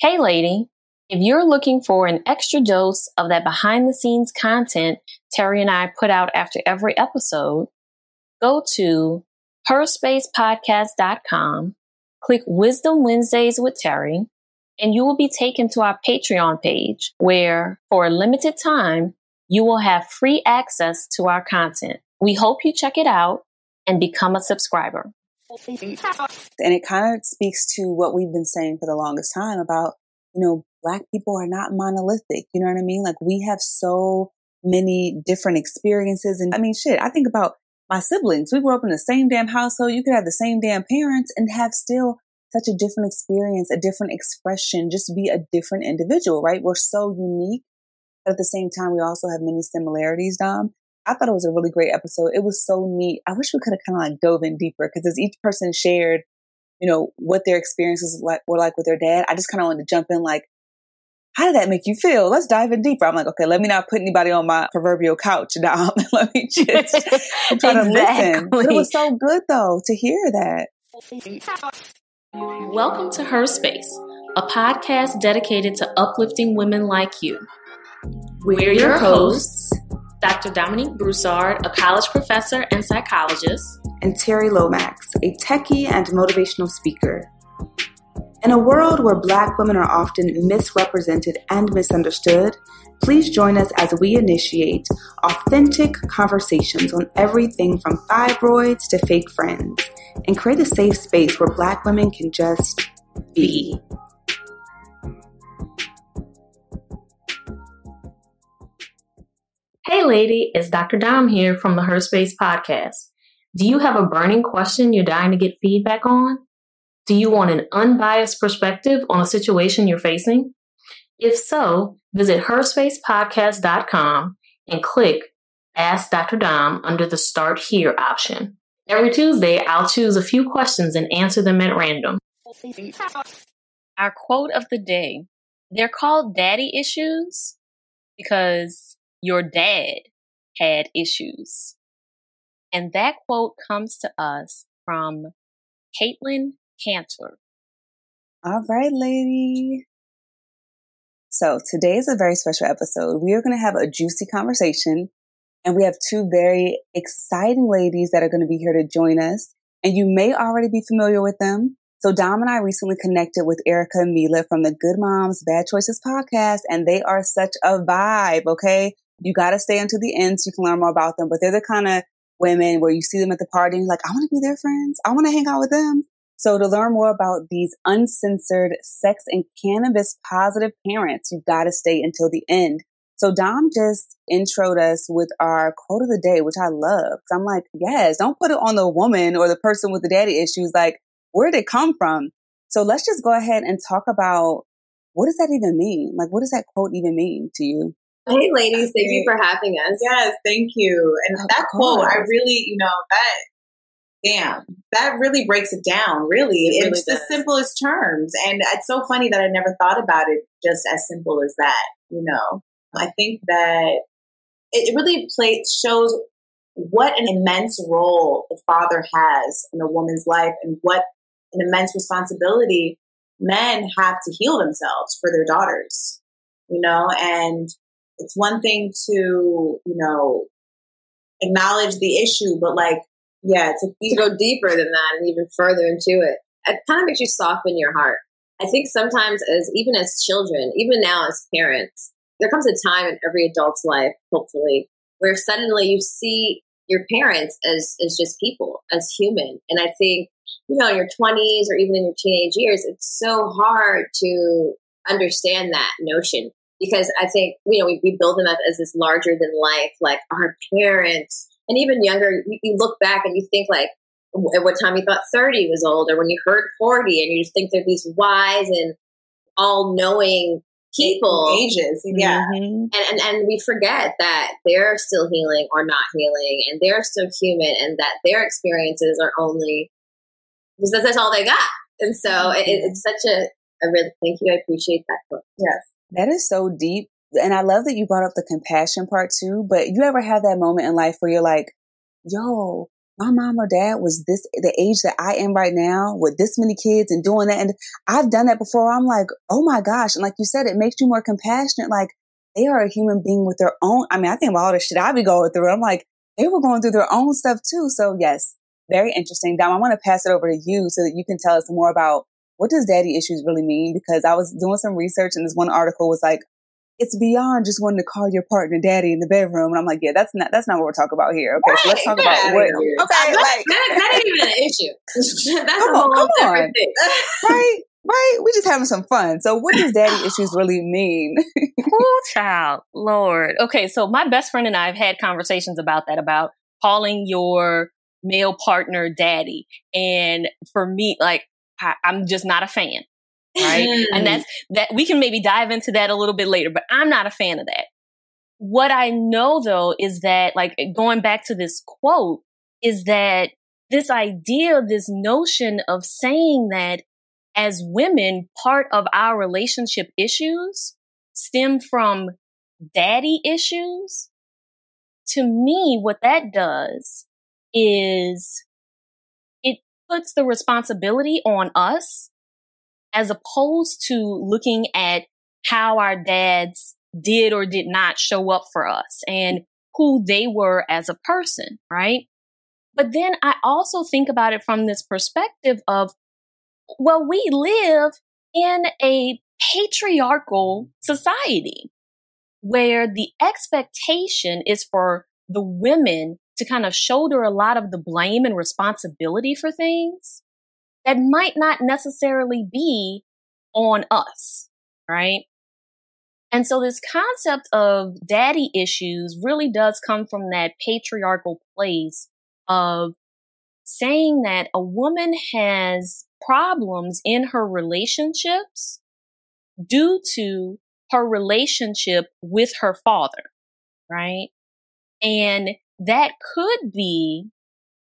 Hey, lady, if you're looking for an extra dose of that behind the scenes content Terri and I put out after every episode, go to herspacepodcast.com, click Wisdom Wednesdays with Terri, and you will be taken to our Patreon page where, for a limited time, you will have free access to our content. We hope you check it out and become a subscriber. And it kind of speaks to what we've been saying for the longest time about, you know, black people are not monolithic. You know what I mean? Like we have so many different experiences. And I mean, shit, I think about my siblings. We grew up in the same damn household. You could have the same damn parents and have still such a different experience, a different expression, just be a different individual, right? We're so unique. But at the same time, we also have many similarities, Dom. I thought it was a really great episode. It was so neat. I wish we could have kind of like dove in deeper because as each person shared, you know, what their experiences like were like with their dad, I just kind of wanted to jump in like, how did that make you feel? Let's dive in deeper. I'm like, okay, let me not put anybody on my proverbial couch now. let me just try to listen. But it was so good though to hear that. Welcome to Her Space, a podcast dedicated to uplifting women like you. We're your hosts, Dr. Dominique Broussard, a college professor and psychologist, and Terri Lomax, a techie and motivational speaker. In a world where Black women are often misrepresented and misunderstood, please join us as we initiate authentic conversations on everything from fibroids to fake friends and create a safe space where Black women can just be. Hey, lady, it's Dr. Dom here from the Her Space podcast. Do you have a burning question you're dying to get feedback on? Do you want an unbiased perspective on a situation you're facing? If so, visit herspacepodcast.com and click Ask Dr. Dom under the Start Here option. Every Tuesday, I'll choose a few questions and answer them at random. Our quote of the day they're called daddy issues because your dad had issues. And that quote comes to us from Caitlin Cantor. All right, lady. So today is a very special episode. We are going to have a juicy conversation and we have two very exciting ladies that are going to be here to join us. And you may already be familiar with them. So Dom and I recently connected with Erica and Milah from the Good Moms Bad Choices podcast, and they are such a vibe. Okay. You got to stay until the end so you can learn more about them, but they're the kind of women where you see them at the party and you're like, I want to be their friends. I want to hang out with them. So to learn more about these uncensored sex and cannabis positive parents, you've got to stay until the end. So Dom just introed us with our quote of the day, which I love. Cause I'm like, yes, don't put it on the woman or the person with the daddy issues. Like, where did it come from? So let's just go ahead and talk about what does that even mean? Like, what does that quote even mean to you? Hey, ladies, thank you for having us. Yes, thank you. And that quote, I really, you know, that, damn, that really breaks it down, really. It really it's the simplest terms. And it's so funny that I never thought about it just as simple as that, you know. I think that it really plays, shows what an immense role the father has in a woman's life and what an immense responsibility men have to heal themselves for their daughters, you know, and it's one thing to, you know, acknowledge the issue, but like Yeah, to, to go deeper than that and even further into it. It kind of makes you soften your heart. I think sometimes as even as children, even now as parents, there comes a time in every adult's life, hopefully, where suddenly you see your parents as as just people, as human. And I think, you know, in your twenties or even in your teenage years, it's so hard to understand that notion because I think, you know, we, we build them up as this larger than life, like our parents and even younger, you, you look back and you think like, at what time you thought 30 was old or when you heard 40 and you just think they're these wise and all knowing people ages yeah mm-hmm. and, and and we forget that they're still healing or not healing and they're still human and that their experiences are only because that's all they got and so mm-hmm. it, it's such a I really thank you. I appreciate that book. Yes. That is so deep. And I love that you brought up the compassion part too. But you ever have that moment in life where you're like, yo, my mom or dad was this, the age that I am right now with this many kids and doing that. And I've done that before. I'm like, oh my gosh. And like you said, it makes you more compassionate. Like they are a human being with their own. I mean, I think about all the shit I be going through. I'm like, they were going through their own stuff too. So yes, very interesting. Dom, I want to pass it over to you so that you can tell us more about what does daddy issues really mean? Because I was doing some research and this one article was like, it's beyond just wanting to call your partner daddy in the bedroom. And I'm like, yeah, that's not that's not what we're talking about here. Okay, right, so let's talk about what. Okay, like that, that ain't even an issue. that's come a whole on, different thing. right, right. We just having some fun. So, what does daddy issues really mean? cool child, Lord. Okay, so my best friend and I have had conversations about that about calling your male partner daddy, and for me, like I, I'm just not a fan right? and that's that we can maybe dive into that a little bit later, but I'm not a fan of that. What I know though is that like going back to this quote is that this idea, this notion of saying that as women, part of our relationship issues stem from daddy issues. To me, what that does is puts the responsibility on us as opposed to looking at how our dads did or did not show up for us and who they were as a person, right? But then I also think about it from this perspective of, well, we live in a patriarchal society where the expectation is for the women to kind of shoulder a lot of the blame and responsibility for things that might not necessarily be on us, right? And so this concept of daddy issues really does come from that patriarchal place of saying that a woman has problems in her relationships due to her relationship with her father, right? And that could be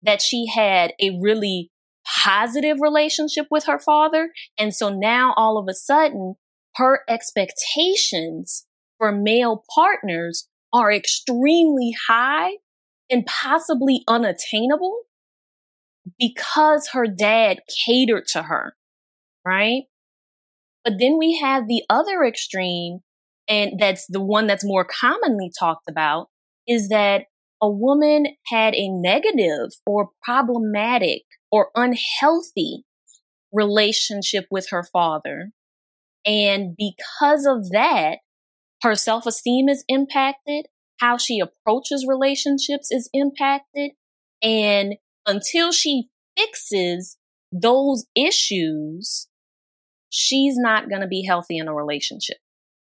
that she had a really positive relationship with her father. And so now all of a sudden, her expectations for male partners are extremely high and possibly unattainable because her dad catered to her, right? But then we have the other extreme, and that's the one that's more commonly talked about, is that a woman had a negative or problematic or unhealthy relationship with her father. And because of that, her self esteem is impacted. How she approaches relationships is impacted. And until she fixes those issues, she's not going to be healthy in a relationship.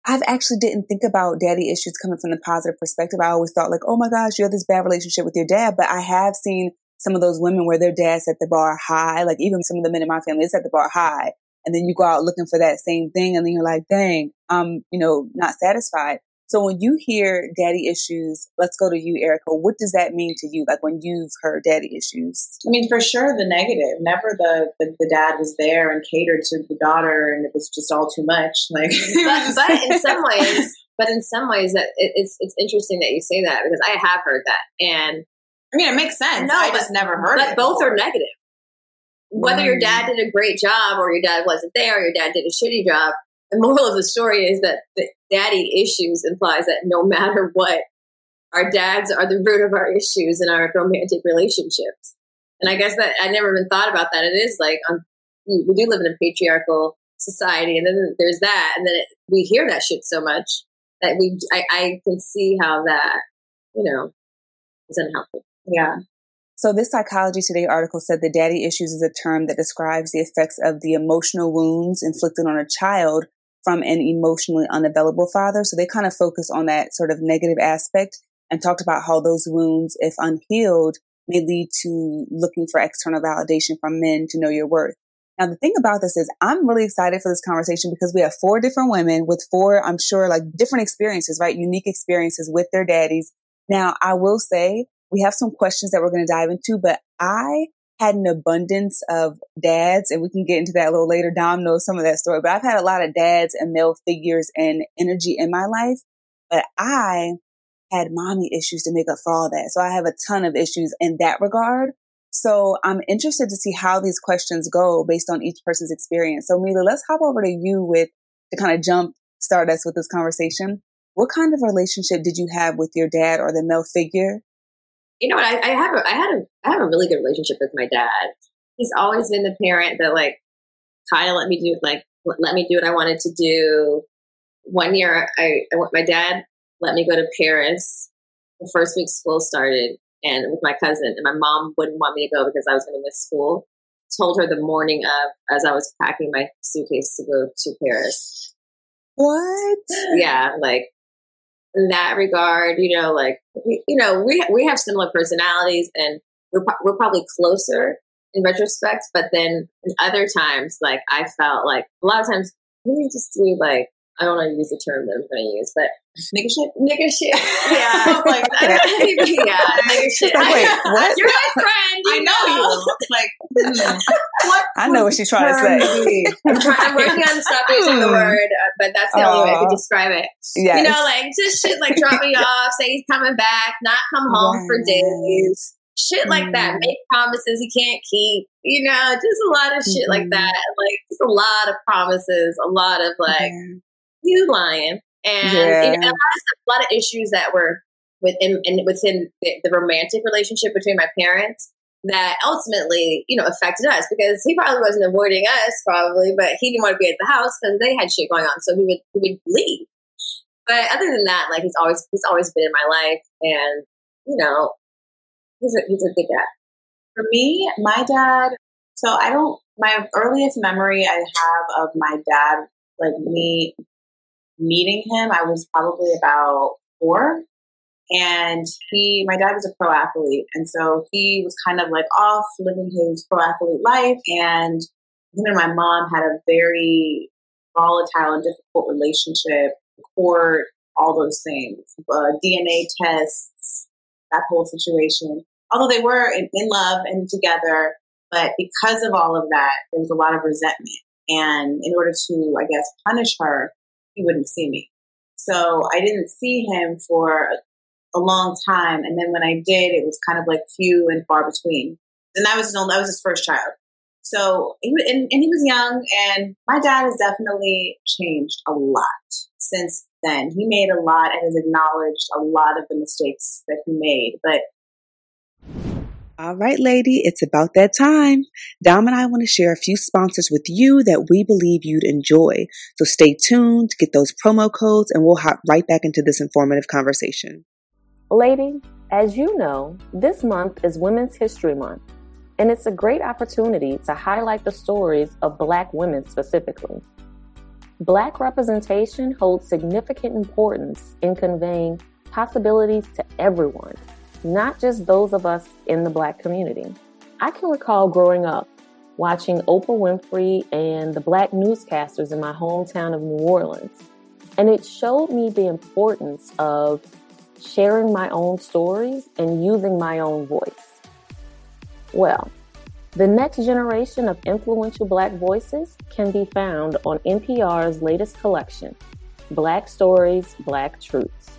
I've actually didn't think about daddy issues coming from the positive perspective. I always thought like, oh my gosh, you have this bad relationship with your dad. But I have seen some of those women where their dad set the bar high, like even some of the men in my family, set the bar high. And then you go out looking for that same thing and then you're like, dang, I'm, you know, not satisfied. So when you hear daddy issues, let's go to you, Erica. What does that mean to you? Like when you've heard daddy issues? I mean, for sure, the negative. Never the the, the dad was there and catered to the daughter, and it was just all too much. Like, but, but in some ways, but in some ways, that it, it's it's interesting that you say that because I have heard that, and I mean, it makes sense. No, I just never heard but it. both are negative. Whether mm. your dad did a great job or your dad wasn't there or your dad did a shitty job, the moral of the story is that the daddy issues implies that no matter what, our dads are the root of our issues in our romantic relationships. And I guess that I never even thought about that. It is like um, we do live in a patriarchal society, and then there's that, and then it, we hear that shit so much that we I, I can see how that you know is unhealthy. Yeah. So this Psychology Today article said that daddy issues is a term that describes the effects of the emotional wounds inflicted on a child from an emotionally unavailable father. So they kind of focus on that sort of negative aspect and talked about how those wounds, if unhealed, may lead to looking for external validation from men to know your worth. Now, the thing about this is I'm really excited for this conversation because we have four different women with four, I'm sure, like different experiences, right? Unique experiences with their daddies. Now, I will say we have some questions that we're going to dive into, but I had an abundance of dads, and we can get into that a little later. Dom knows some of that story, but I've had a lot of dads and male figures and energy in my life, but I had mommy issues to make up for all that. So I have a ton of issues in that regard. So I'm interested to see how these questions go based on each person's experience. So Milah, let's hop over to you with to kind of jump start us with this conversation. What kind of relationship did you have with your dad or the male figure you know what? I, I have a, I had a, I have a really good relationship with my dad. He's always been the parent that like kind of let me do like let me do what I wanted to do. One year, I, I my dad let me go to Paris. The first week school started, and with my cousin, and my mom wouldn't want me to go because I was going to miss school. Told her the morning of, as I was packing my suitcase to go to Paris. What? Yeah, like in that regard, you know, like you know, we we have similar personalities, and we're we're probably closer in retrospect. But then in other times, like I felt like a lot of times we just do like I don't want to use the term that I'm going to use, but nigga shit, nigga shit. Yeah, like yeah, nigga shit. Like, wait, what? You're my friend. You I know, know. you. Like, hmm. what? I know what she's trying to say. I'm, trying, I'm working on stop using the hmm. word, uh, but that's the only way I could describe it. Yes. You know, like just shit like drop me off, say he's coming back, not come home for days. Shit like that. Hmm. Make promises he can't keep. You know, just a lot of shit like mm-hmm. that. Like just a lot of promises, a lot of like you lying. And Yeah. you know, a, lot of, a lot of issues that were within and within the, the romantic relationship between my parents that ultimately, you know, affected us because he probably wasn't avoiding us, probably, but he didn't want to be at the house because they had shit going on, so he would he would leave. But other than that, like he's always he's always been in my life, and you know, he's a he's a good dad. For me, my dad, so I don't, my earliest memory I have of my dad, like me meeting him, I was probably about four. And he, my dad was a pro athlete. And so he was kind of like off living his pro athlete life. And him and my mom had a very volatile and difficult relationship, court, all those things, uh, DNA tests, that whole situation. Although they were in, in love and together, but because of all of that, there was a lot of resentment. And in order to, I guess, punish her, he wouldn't see me. So I didn't see him for a long time. And then when I did, it was kind of like few and far between. And that was his that was his first child. So, he, and, and he was young, and my dad has definitely changed a lot since then. He made a lot and has acknowledged a lot of the mistakes that he made. But All right, lady, it's about that time. Dom and I want to share a few sponsors with you that we believe you'd enjoy. So stay tuned, get those promo codes, and we'll hop right back into this informative conversation. Lady, as you know, this month is Women's History Month, and it's a great opportunity to highlight the stories of Black women specifically. Black representation holds significant importance in conveying possibilities to everyone, not just those of us in the Black community. I can recall growing up watching Oprah Winfrey and the Black newscasters in my hometown of New Orleans, and it showed me the importance of sharing my own stories and using my own voice. Well, the next generation of influential Black voices can be found on NPR's latest collection, Black Stories, Black Truths.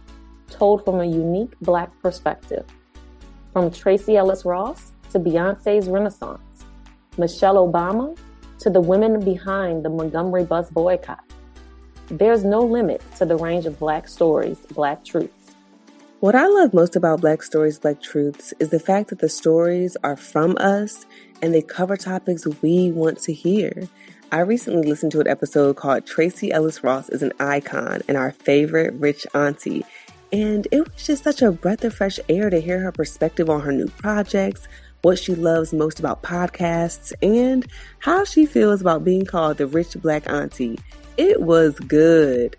told from a unique Black perspective. From Tracee Ellis Ross to Beyonce's Renaissance, Michelle Obama to the women behind the Montgomery bus boycott. There's no limit to the range of Black stories, Black truths. What I love most about Black Stories, Black Truths is the fact that the stories are from us and they cover topics we want to hear. I recently listened to an episode called Tracee Ellis Ross is an Icon and Our Favorite Rich Auntie. And it was just such a breath of fresh air to hear her perspective on her new projects, what she loves most about podcasts, and how she feels about being called the rich black auntie. It was good.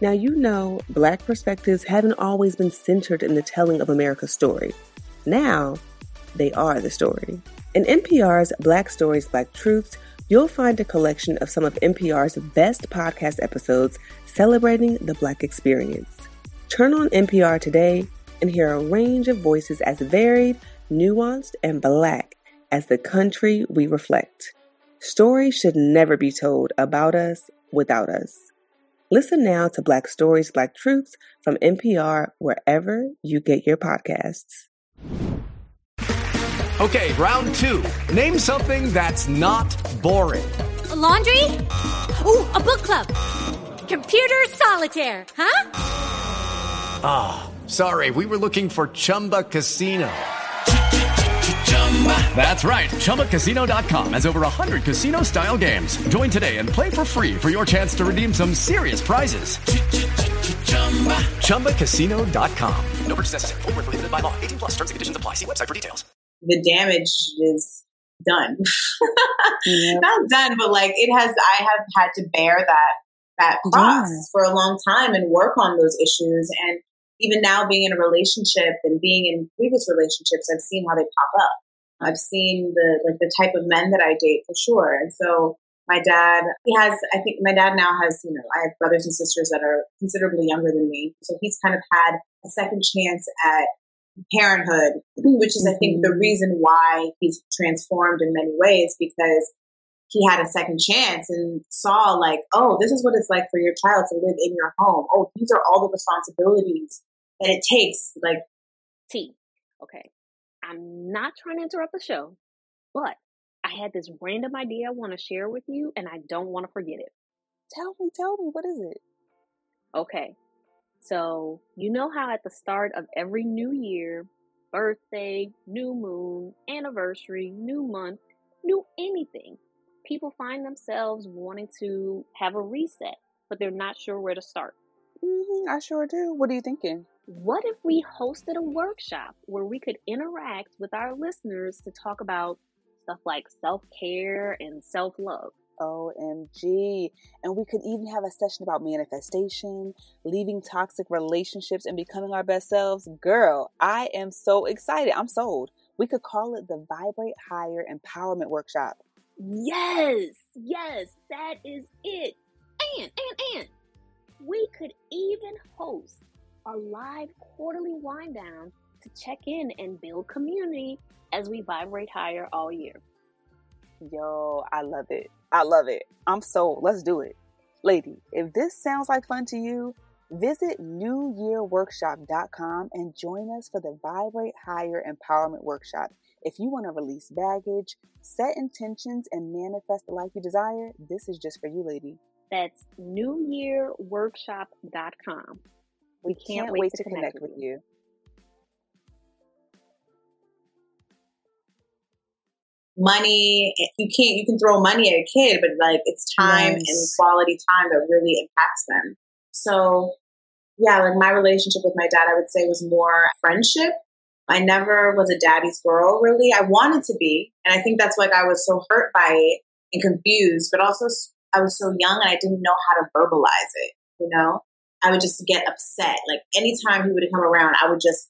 Now, you know, Black perspectives haven't always been centered in the telling of America's story. Now, they are the story. In NPR's Black Stories, Black Truths, you'll find a collection of some of NPR's best podcast episodes celebrating the Black experience. Turn on NPR today and hear a range of voices as varied, nuanced, and Black as the country we reflect. Stories should never be told about us without us. Listen now to Black Stories, Black Truths from NPR wherever you get your podcasts. Okay, round two. Name something that's not boring. A laundry? Ooh, a book club. Computer solitaire, huh? Ah, oh, sorry, we were looking for Chumba Casino. That's right. ChumbaCasino.com has over 100 casino style games. Join today and play for free for your chance to redeem some serious prizes. ChumbaCasino.com. No purchase necessary. Full prohibited by law. 18 plus terms and conditions apply. See website for details. The damage is done. Not done, but like it has, I have had to bear that, that cross yeah. for a long time and work on those issues. And even now being in a relationship and being in previous relationships, I've seen how they pop up. I've seen the like the type of men that I date for sure. And so my dad, he has, I think my dad now has, you know, I have brothers and sisters that are considerably younger than me. So he's kind of had a second chance at parenthood, which is, I think, the mm-hmm. reason why he's transformed in many ways because he had a second chance and saw like, oh, this is what it's like for your child to live in your home. Oh, these are all the responsibilities that it takes. Like, T. Okay. I'm not trying to interrupt the show, but I had this random idea I want to share with you and I don't want to forget it. Tell me, tell me, what is it? Okay. So, you know how at the start of every new year, birthday, new moon, anniversary, new month, new anything, people find themselves wanting to have a reset, but they're not sure where to start. Mm-hmm, I sure do. What are you thinking? what if we hosted a workshop where we could interact with our listeners to talk about stuff like self care and self love? OMG. And we could even have a session about manifestation, leaving toxic relationships, and becoming our best selves. Girl, I am so excited. I'm sold. We could call it the Vibrate Higher Empowerment Workshop. Yes, yes, that is it. And, and, and we could even host a live quarterly wind down to check in and build community as we vibrate higher all year. Yo, I love it. I love it. I'm sold. Let's do it. Lady, if this sounds like fun to you, visit newyearworkshop.com and join us for the Vibrate Higher Empowerment Workshop. If you want to release baggage, set intentions, and manifest the life you desire, this is just for you, lady. That's newyearworkshop.com. We can't, can't wait, wait, to, connect, connect with you. you. Money, you can't, you can throw money at a kid, but like it's time yes. and quality time that really impacts them. So, yeah, like my relationship with my dad, I would say was more friendship. I never was a daddy's girl, really. I wanted to be. And I think that's like I was so hurt by it and confused, but also I was so young and I didn't know how to verbalize it, you know? I would just get upset. Like anytime he would come around, I would just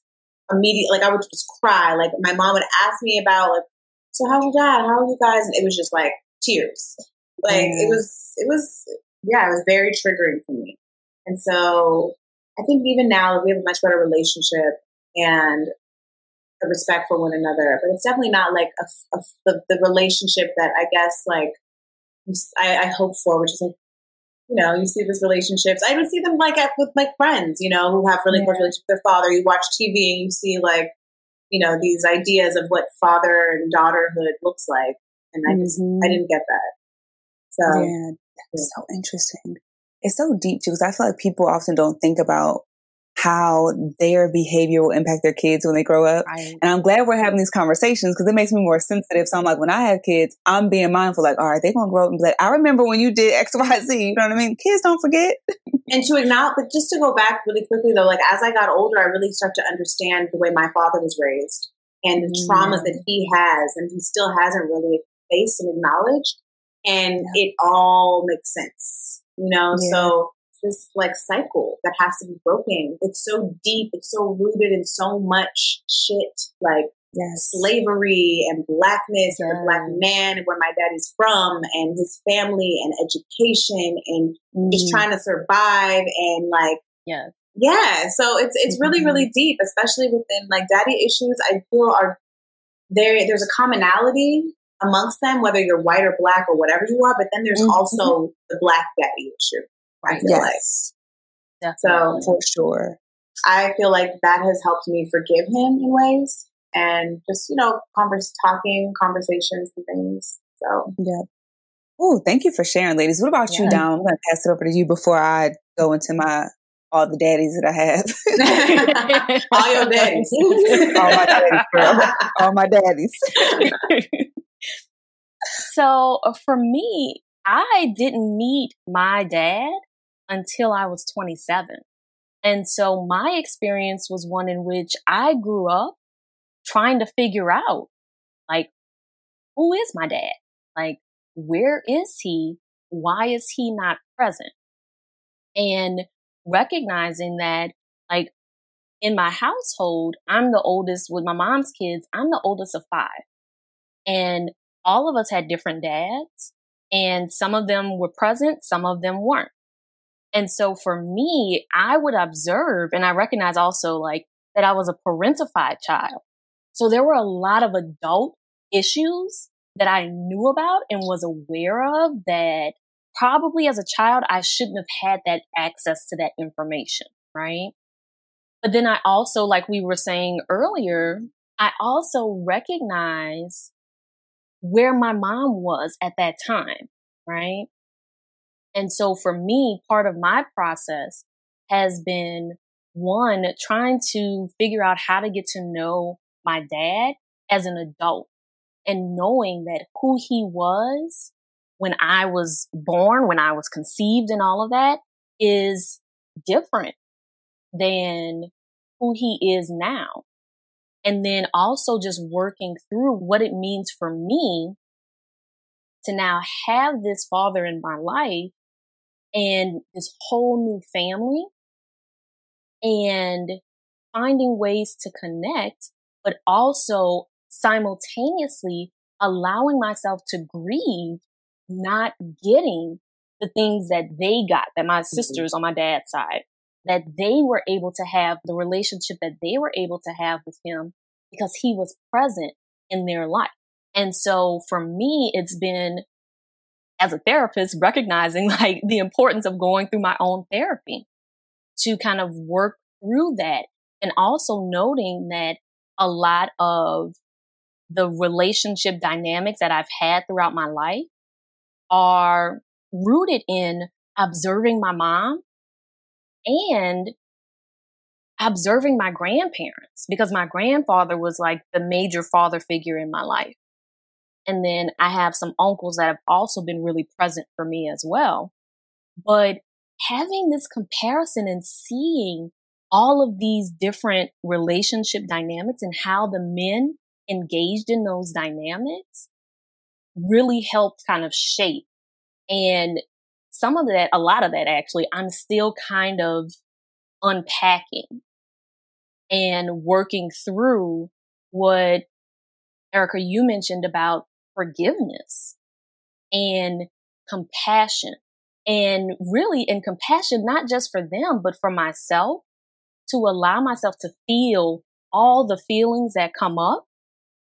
immediately, like I would just cry. Like my mom would ask me about like, so how's your dad? How are you guys? And it was just like tears. Like mm. it was, it was, yeah, it was very triggering for me. And so I think even now we have a much better relationship and a respect for one another. But it's definitely not like a, a, the, the relationship that I guess like I, I hope for, which is like you know, you see these relationships. I would see them like with like friends, you know, who have really yeah. close relationship with their father. You watch TV and you see like, you know, these ideas of what father and daughterhood looks like. And I just, mm-hmm. I didn't get that. So, yeah, that's so interesting. It's so deep too, because I feel like people often don't think about how their behavior will impact their kids when they grow up. Right. And I'm glad we're having these conversations because it makes me more sensitive. So I'm like, when I have kids, I'm being mindful, like, all right, they're going to grow up and be like, I remember when you did X, Y, Z. You know what I mean? Kids don't forget. and to acknowledge, but just to go back really quickly though, like as I got older, I really start to understand the way my father was raised and the mm. traumas that he has and he still hasn't really faced and acknowledged. And yeah. it all makes sense, you know? Yeah. So this like cycle that has to be broken. It's so deep. It's so rooted in so much shit, like yes. slavery and blackness and the black man and where my daddy's from and his family and education and mm. just trying to survive and like yeah yeah so it's it's really mm-hmm. really deep especially within like daddy issues i feel are there there's a commonality amongst them whether you're white or black or whatever you are but then there's mm-hmm. also the black daddy issue I feel yes. like. So for sure. I feel like that has helped me forgive him in ways and just, you know, converse talking, conversations and things. So Yeah. Oh, thank you for sharing, ladies. What about yeah. you, Dom? I'm gonna pass it over to you before I go into my all the daddies that I have. all your daddies. all my daddies, girl. All my daddies. so uh, for me, I didn't meet my dad until I was 27. And so my experience was one in which I grew up trying to figure out, like, who is my dad? Like, where is he? Why is he not present? And recognizing that, like, in my household, I'm the oldest with my mom's kids. I'm the oldest of five. And all of us had different dads and some of them were present, some of them weren't. And so for me, I would observe and I recognize also like that I was a parentified child. So there were a lot of adult issues that I knew about and was aware of that probably as a child, I shouldn't have had that access to that information, right? But then I also, like we were saying earlier, I also recognize where my mom was at that time, right? And so for me, part of my process has been one, trying to figure out how to get to know my dad as an adult and knowing that who he was when I was born, when I was conceived and all of that is different than who he is now. And then also just working through what it means for me to now have this father in my life and this whole new family and finding ways to connect, but also simultaneously allowing myself to grieve not getting the things that they got, that my mm-hmm. sisters on my dad's side, that they were able to have the relationship that they were able to have with him because he was present in their life. And so for me, it's been as a therapist, recognizing like the importance of going through my own therapy to kind of work through that and also noting that a lot of the relationship dynamics that I've had throughout my life are rooted in observing my mom and observing my grandparents because my grandfather was like the major father figure in my life. And then I have some uncles that have also been really present for me as well. But having this comparison and seeing all of these different relationship dynamics and how the men engaged in those dynamics really helped kind of shape. And some of that, a lot of that actually, I'm still kind of unpacking and working through what Erica, you mentioned about forgiveness and compassion and really in compassion, not just for them, but for myself to allow myself to feel all the feelings that come up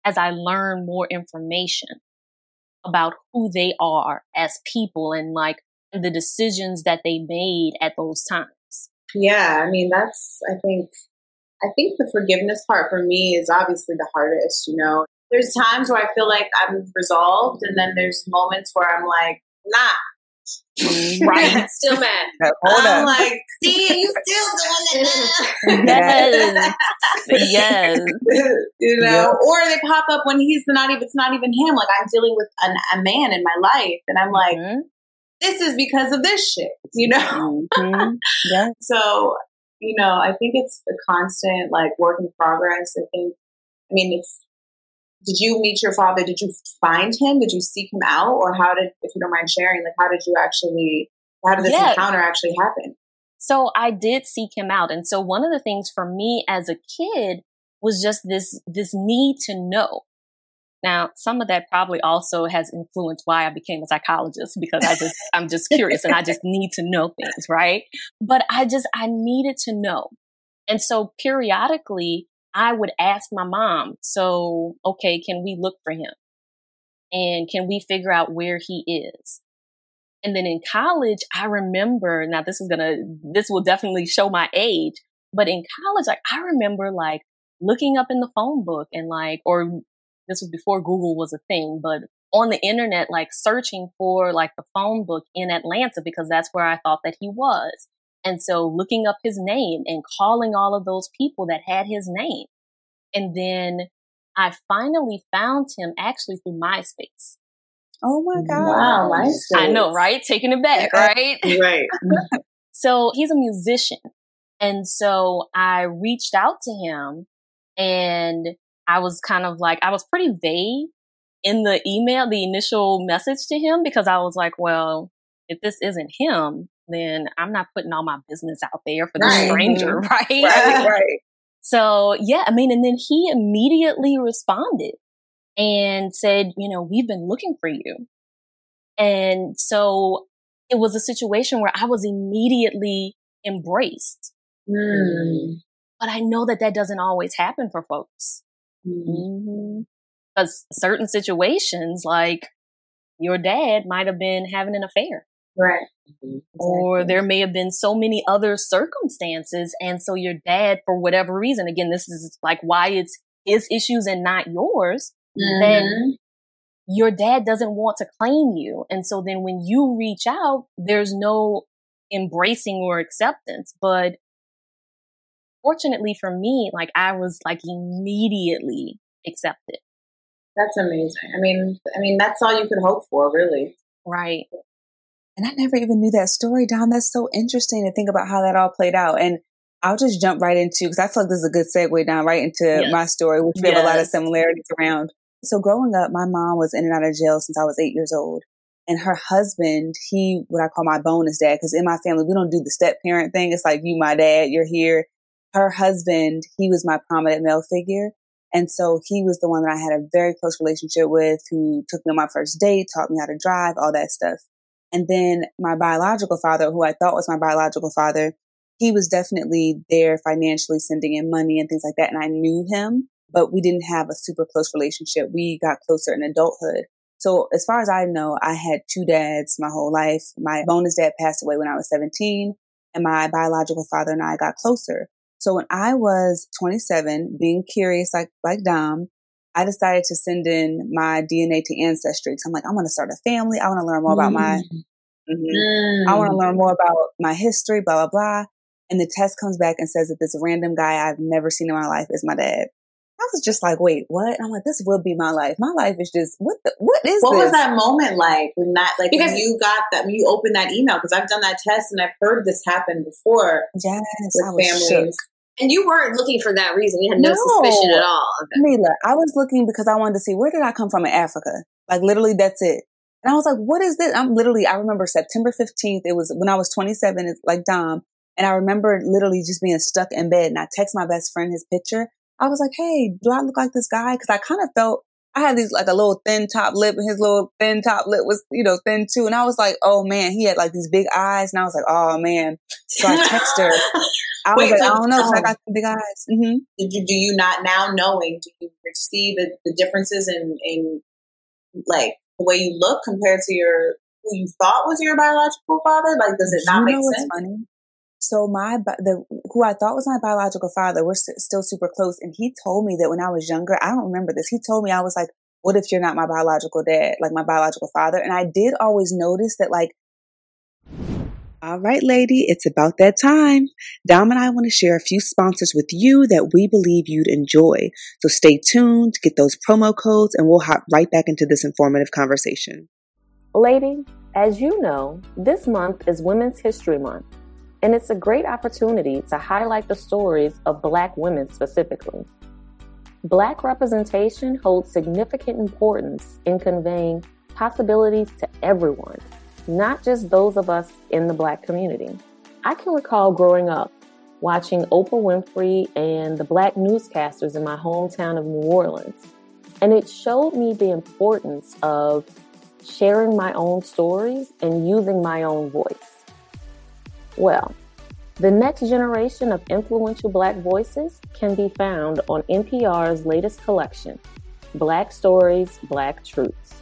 as I learn more information about who they are as people and like the decisions that they made at those times. Yeah, I mean that's I think I think the forgiveness part for me is obviously the hardest, you know. There's times where I feel like I'm resolved and then there's moments where I'm like, nah. Right. Still mad. Hold I'm up. like, see, you still doing it. Yes. yes. you know, Yeah. or they pop up when he's not even, it's not even him. Like I'm dealing with an, a man in my life and I'm like, Mhm. this is because of this shit, you know? Mhm. Yeah. So, you know, I think it's a constant like work in progress. I think, I mean, it's, did you meet your father? Did you find him? Did you seek him out? Or how did, if you don't mind sharing, like, how did you actually, how did this Yeah. encounter actually happen? So I did seek him out. And so one of the things for me as a kid was just this, this need to know. Now, some of that probably also has influenced why I became a psychologist because I just, I'm just curious and I just need to know things, right? But I just, I needed to know. And so periodically I would ask my mom, so, okay, can we look for him? And can we figure out where he is? And then in college, I remember, now this is gonna, this will definitely show my age, but in college, like I remember like looking up in the phone book and like, or this was before Google was a thing, but on the internet, like searching for like the phone book in Atlanta because that's where I thought that he was. And so looking up his name and calling all of those people that had his name. And then I finally found him actually through MySpace. Oh my God. Wow, my I know, right? Taking it back, right? Right. So he's a musician. And so I reached out to him and I was kind of like, I was pretty vague in the email, the initial message to him because I was like, well, if this isn't him, then I'm not putting all my business out there for the Right. stranger, right? Right, right. So yeah, I mean, and then he immediately responded and said, you know, we've been looking for you. And so it was a situation where I was immediately embraced. Mm. But I know that that doesn't always happen for folks. Mm. Because certain situations, like your dad might have been having an affair. Right. or there may have been so many other circumstances. And so your dad, for whatever reason, again, this is like why it's his issues and not yours, then Mhm. your dad doesn't want to claim you. And so then when you reach out, there's no embracing or acceptance. But fortunately for me, like I was like immediately accepted. That's amazing. I mean, I mean, that's all you could hope for, really. Right. And I never even knew that story, Dom. That's so interesting to think about how that all played out. And I'll just jump right into because I feel like this is a good segue down right into Yes. my story, which we have a lot of similarities around. So growing up, my mom was in and out of jail since I was eight years old. And her husband, he, what I call my bonus dad, because in my family, we don't do the step parent thing. It's like, you, my dad, you're here. Her husband, he was my prominent male figure. And so he was the one that I had a very close relationship with who took me on my first date, taught me how to drive, all that stuff. And then my biological father, who I thought was my biological father, he was definitely there financially sending in money and things like that. And I knew him, but we didn't have a super close relationship. We got closer in adulthood. So as far as I know, I had two dads my whole life. My bonus dad passed away when I was 17 and my biological father and I got closer. So when I was 27, being curious like, like Dom, I decided to send in my DNA to Ancestry. So I'm like, I want to start a family. I want to learn more about my, Mhm. I want to learn more about my history, blah, blah, blah. And the test comes back and says that this random guy I've never seen in my life is my dad. I was just like, wait, what? And I'm like, this will be my life. My life is just, what the, what is What this? was that moment like when that, like, Because- when you got that, when you opened that email? Because I've done that test and I've heard this happen before Yes, I with was shook. And you weren't looking for that reason. You had no, No. suspicion at all. it. Milah, I was looking because I wanted to see where did I come from in Africa? Like literally that's it. And I was like, what is this? I'm literally, I remember September 15th. It was when I was 27, it's like Dom. And I remember literally just being stuck in bed and I text my best friend his picture. I was like, Hey, do I look like this guy? Cause I kind of felt I had these like a little thin top lip and his little thin top lip was, you know, thin too. And I was like, Oh man, he had like these big eyes. And I was like, Oh man. So I text her. I was like, I don't know, 'cause I got the big eyes. hmm Did you do you not now knowing? Do you see the, the differences in in like the way you look compared to your who you thought was your biological father? Like, does it not you make sense? funny? So my the who I thought was my biological father, we're s- still super close, and he told me that when I was younger, I don't remember this. He told me I was like, "What if you're not my biological dad, like my biological father?" And I did always notice that, like. All right, lady, it's about that time. Dom and I want to share a few sponsors with you that we believe you'd enjoy. So stay tuned, get those promo codes, and we'll hop right back into this informative conversation. Lady, as you know, this month is Women's History Month, and it's a great opportunity to highlight the stories of Black women specifically. Black representation holds significant importance in conveying possibilities to everyone, not just those of us in the Black community. I can recall growing up watching Oprah Winfrey and the Black newscasters in my hometown of New Orleans, and it showed me the importance of sharing my own stories and using my own voice. Well, the next generation of influential Black voices can be found on NPR's latest collection, Black Stories, Black Truths.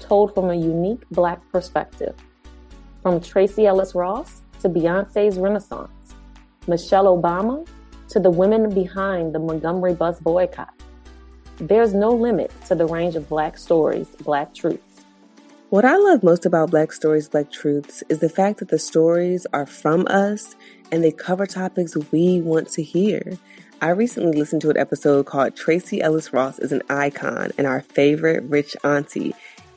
told from a unique Black perspective. From Tracee Ellis Ross to Beyonce's Renaissance, Michelle Obama to the women behind the Montgomery bus boycott. There's no limit to the range of Black stories, Black truths. What I love most about Black Stories, Black Truths is the fact that the stories are from us and they cover topics we want to hear. I recently listened to an episode called Tracee Ellis Ross is an Icon and Our Favorite Rich Auntie.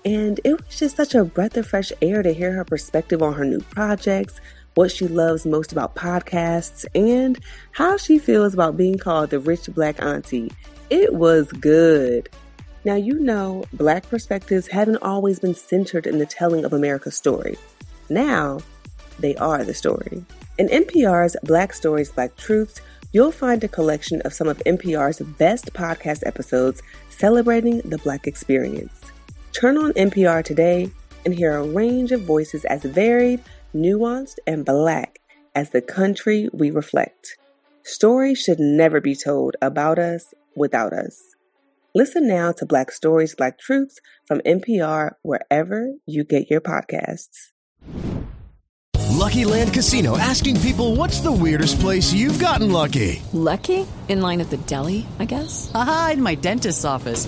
And it was just such a breath of fresh air to hear her perspective on her new projects, what she loves most about podcasts, and how she feels about being called the rich black auntie. It was good. Now, you know, Black perspectives haven't always been centered in the telling of America's story. Now, they are the story. In NPR's Black Stories, Black Truths, you'll find a collection of some of NPR's best podcast episodes celebrating the Black experience. Turn on NPR today and hear a range of voices as varied, nuanced, and Black as the country we reflect. Stories should never be told about us without us. Listen now to Black Stories, Black Truths from NPR wherever you get your podcasts. Lucky Land Casino asking people what's the weirdest place you've gotten lucky? Lucky? In line at the deli, I guess? Aha, in my dentist's office.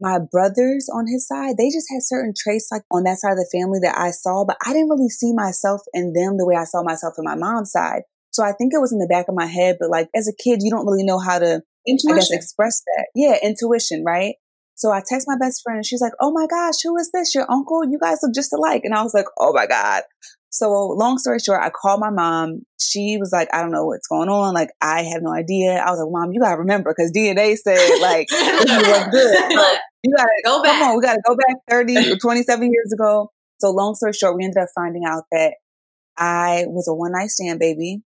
My brothers on his side, they just had certain traits like on that side of the family that I saw, but I didn't really see myself in them the way I saw myself in my mom's side. So I think it was in the back of my head, but like as a kid, you don't really know how to, I guess, express that. Yeah, intuition, right? So I text my best friend and she's like, Oh my gosh, who is this? Your uncle? You guys look just alike. And I was like, Oh my God. So long story short, I called my mom. She was like, I don't know what's going on. Like, I have no idea. I was like, Mom, you gotta remember because DNA said like this was good. So you gotta Go back. Come on, we gotta go back 30 or 27 years ago. So long story short, we ended up finding out that I was a one night stand baby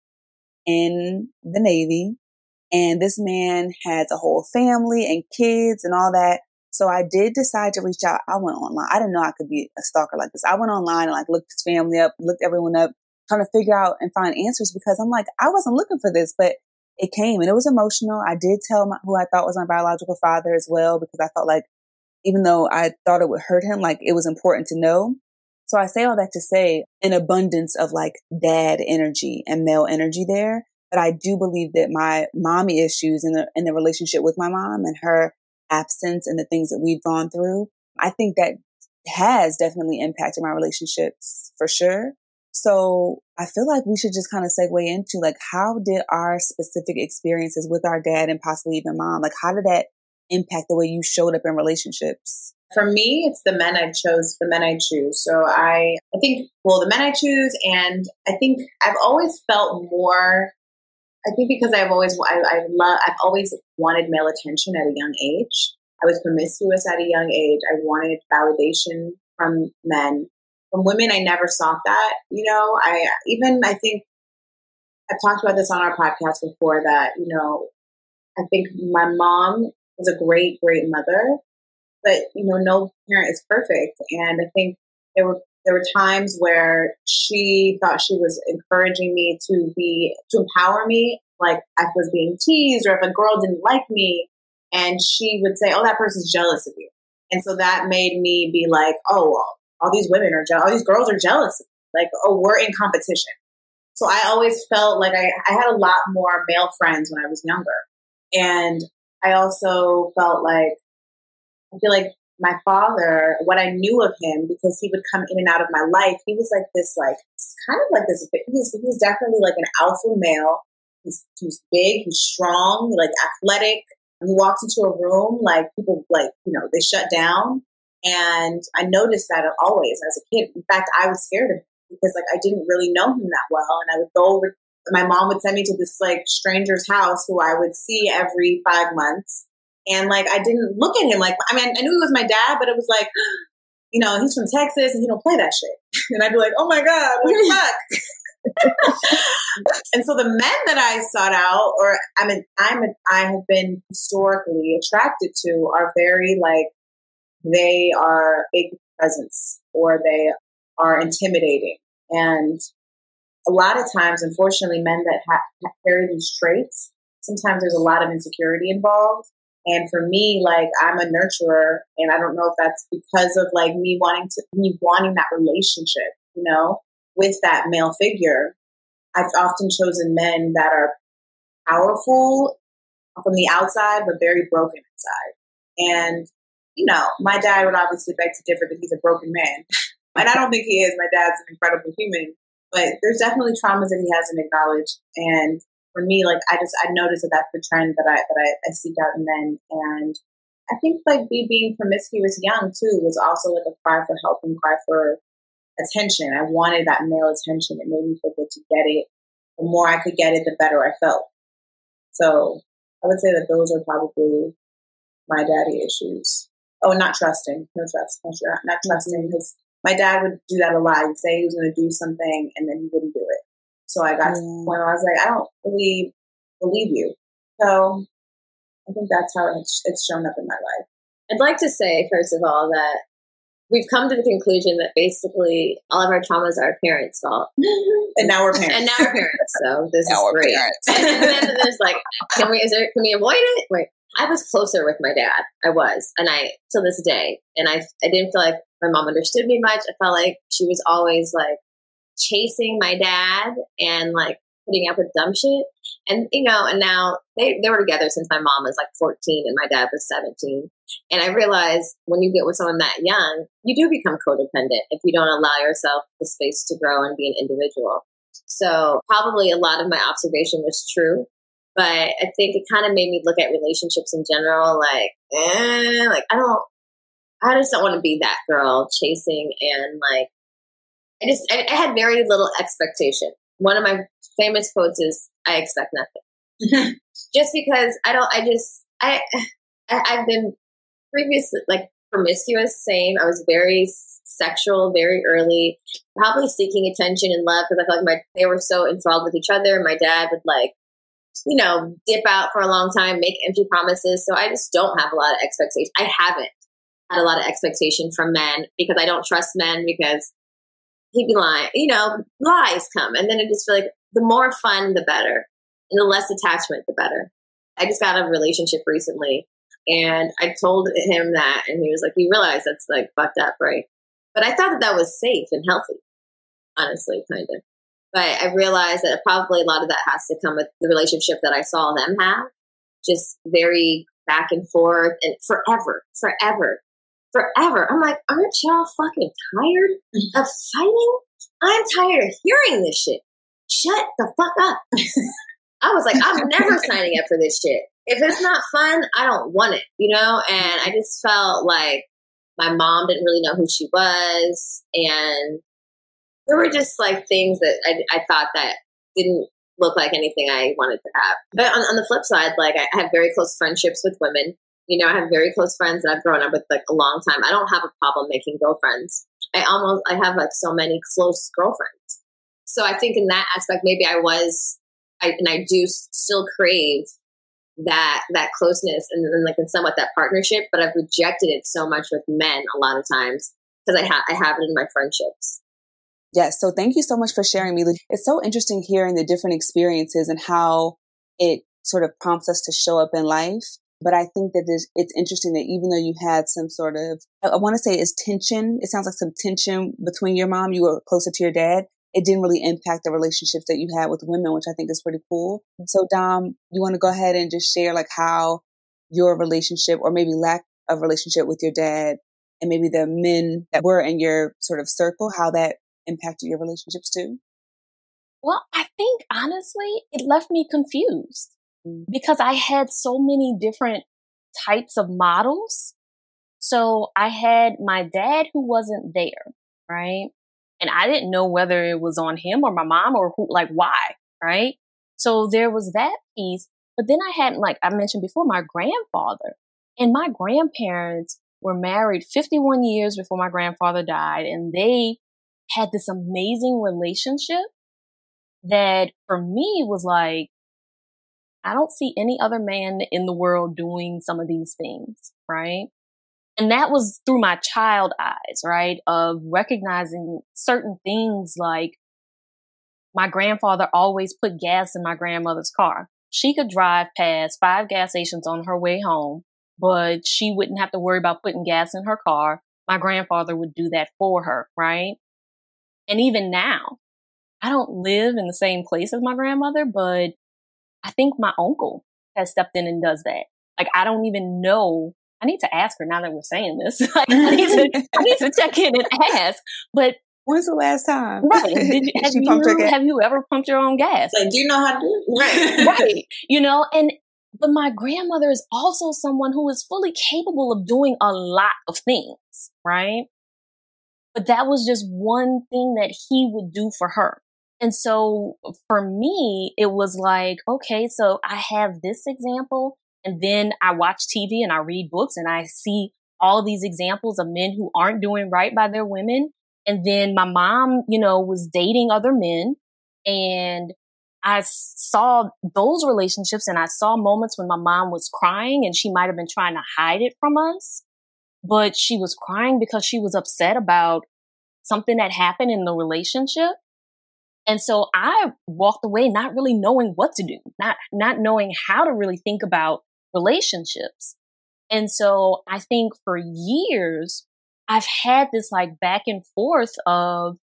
in the Navy. And this man has a whole family and kids and all that. So I did decide to reach out. I went online. I didn't know I could be a stalker like this. I went online and like looked his family up, looked everyone up, trying to figure out and find answers because I'm like, I wasn't looking for this, but it came and it was emotional. I did tell my, who I thought was my biological father as well because I felt like even though I thought it would hurt him, like it was important to know. So I say all that to say an abundance of like dad energy and male energy there. But I do believe that my mommy issues in the, in the relationship with my mom and her absence and the things that we've gone through, I think that has definitely impacted my relationships for sure. So I feel like we should just kind of segue into like, how did our specific experiences with our dad and possibly even mom, like, how did that impact the way you showed up in relationships? For me, it's the men I chose, the men I choose. So I, I think, well, the men I choose, and I think I've always felt more. I think because I've always, I, I love, I've always wanted male attention at a young age. I was promiscuous at a young age. I wanted validation from men. From women, I never sought that. You know, I even I think I've talked about this on our podcast before that, you know, I think my mom was a great, great mother, but you know, no parent is perfect. And I think there were there were times where she thought she was encouraging me to be to empower me, like I was being teased or if a girl didn't like me, and she would say, "Oh, that person's jealous of you," and so that made me be like, "Oh, well, all these women are jealous, all these girls are jealous, like, oh, we're in competition." So I always felt like I, I had a lot more male friends when I was younger, and I also felt like I feel like my father, what I knew of him, because he would come in and out of my life, he was like this, like kind of like this. He's he's definitely like an alpha male. He's he's big, he's strong, like athletic. He walks into a room, like people like you know they shut down. And I noticed that always as a kid. In fact, I was scared of him because like I didn't really know him that well, and I would go over. My mom would send me to this like stranger's house who I would see every five months, and like I didn't look at him like I mean I knew he was my dad, but it was like. You know, he's from Texas and he don't play that shit. And I'd be like, oh my God, what the fuck? and so the men that I sought out, or I mean, I'm a, I have been historically attracted to, are very like they are big presence or they are intimidating, and a lot of times, unfortunately, men that ha- carry these traits, sometimes there's a lot of insecurity involved. And for me, like I'm a nurturer, and I don't know if that's because of like me wanting to me wanting that relationship, you know with that male figure, I've often chosen men that are powerful from the outside, but very broken inside. And, you know, my dad would obviously beg to differ that he's a broken man. and I don't think he is. My dad's an incredible human. But there's definitely traumas that he hasn't acknowledged. And for me, like I just I noticed that that's the trend that I that I, I seek out in men. And I think like me being promiscuous young too was also like a cry for help and cry for attention. I wanted that male attention. It made me feel good to get it. The more I could get it, the better I felt. So I would say that those are probably my daddy issues. Oh, not trusting. No trust. Not, trusting mm-hmm. because my dad would do that a lot. He'd say he was going to do something and then he wouldn't do it. So I got mm. to the point where I was like, I don't really believe you. So I think that's how it's, it's shown up in my life. I'd like to say, first of all, that we've come to the conclusion that basically all of our traumas are our parents' fault. And now we're parents. And now we're parents. So this now is great. and then there's like, can we, is there, can we avoid it? Wait, I was closer with my dad. I was. And I, to this day, and I, I didn't feel like my mom understood me much. I felt like she was always like chasing my dad and like putting up with dumb shit. And, you know, and now they, they were together since my mom was like 14 and my dad was 17. And I realized when you get with someone that young, you do become codependent if you don't allow yourself the space to grow and be an individual. So probably a lot of my observation was true. But I think it kind of made me look at relationships in general, like, eh, like I don't, I just don't want to be that girl chasing and like, I just, I, I had very little expectation. One of my famous quotes is, "I expect nothing," just because I don't. I just, I, I I've been previously like promiscuous, same. I was very sexual very early, probably seeking attention and love because I felt like my they were so enthralled with each other. My dad would like, you know, dip out for a long time, make empty promises. So I just don't have a lot of expectations. I haven't had a lot of expectation from men because I don't trust men because he'd be lying. You know, lies come, and then I just feel like the more fun, the better, and the less attachment, the better. I just got a relationship recently and I told him that, and he was like, "You realize that's like fucked up, right?" But I thought that that was safe and healthy, honestly, kind of. But I realized that probably a lot of that has to come with the relationship that I saw them have, just very back and forth and forever, forever. Forever. I'm like, aren't y'all fucking tired mm-hmm. of fighting? I'm tired of hearing this shit. Shut the fuck up. I was like, I'm never signing up for this shit. If it's not fun, I don't want it, you know? And I just felt like my mom didn't really know who she was. And there were just like things that I, I thought that didn't look like anything I wanted to have. But on, on the flip side, like I have very close friendships with women. You know, I have very close friends that I've grown up with like a long time. I don't have a problem making girlfriends. I almost I have like so many close girlfriends. So I think in that aspect, maybe I was, I, and I do still crave that that closeness and then like in somewhat that partnership. But I've rejected it so much with men a lot of times because I have I have it in my friendships. Yes. So thank you so much for sharing, me. It's so interesting hearing the different experiences and how it sort of prompts us to show up in life. But I think that it's interesting that even though you had some sort of, I want to say is tension. It sounds like some tension between your mom. You were closer to your dad. It didn't really impact the relationships that you had with women, which I think is pretty cool. So Dom, you want to go ahead and just share like how your relationship or maybe lack of relationship with your dad and maybe the men that were in your sort of circle, how that impacted your relationships too? Well, I think honestly, it left me confused. Mm-hmm. because I had so many different types of models. So I had my dad who wasn't there, right? And I didn't know whether it was on him or my mom or who, like why, right? So there was that piece. But then I had, like I mentioned before, my grandfather and my grandparents were married 51 years before my grandfather died and they had this amazing relationship that for me was like, I don't see any other man in the world doing some of these things, right? And that was through my child eyes, right? Of recognizing certain things like my grandfather always put gas in my grandmother's car. She could drive past five gas stations on her way home, but she wouldn't have to worry about putting gas in her car. My grandfather would do that for her, right? And even now, I don't live in the same place as my grandmother, but I think my uncle has stepped in and does that. Like, I don't even know. I need to ask her now that we're saying this. like, I need, to, I need to check in and ask. But when's the last time? Right. Did you, have, you, have you ever pumped your own gas? Like, do you know how to do it? Right. right. You know, and but my grandmother is also someone who is fully capable of doing a lot of things, right? But that was just one thing that he would do for her. And so for me, it was like, okay, so I have this example and then I watch TV and I read books and I see all these examples of men who aren't doing right by their women. And then my mom, you know, was dating other men and I saw those relationships and I saw moments when my mom was crying and she might have been trying to hide it from us but she was crying because she was upset about something that happened in the relationship. And so I walked away not really knowing what to do, not, not knowing how to really think about relationships. And so I think for years, I've had this like back and forth of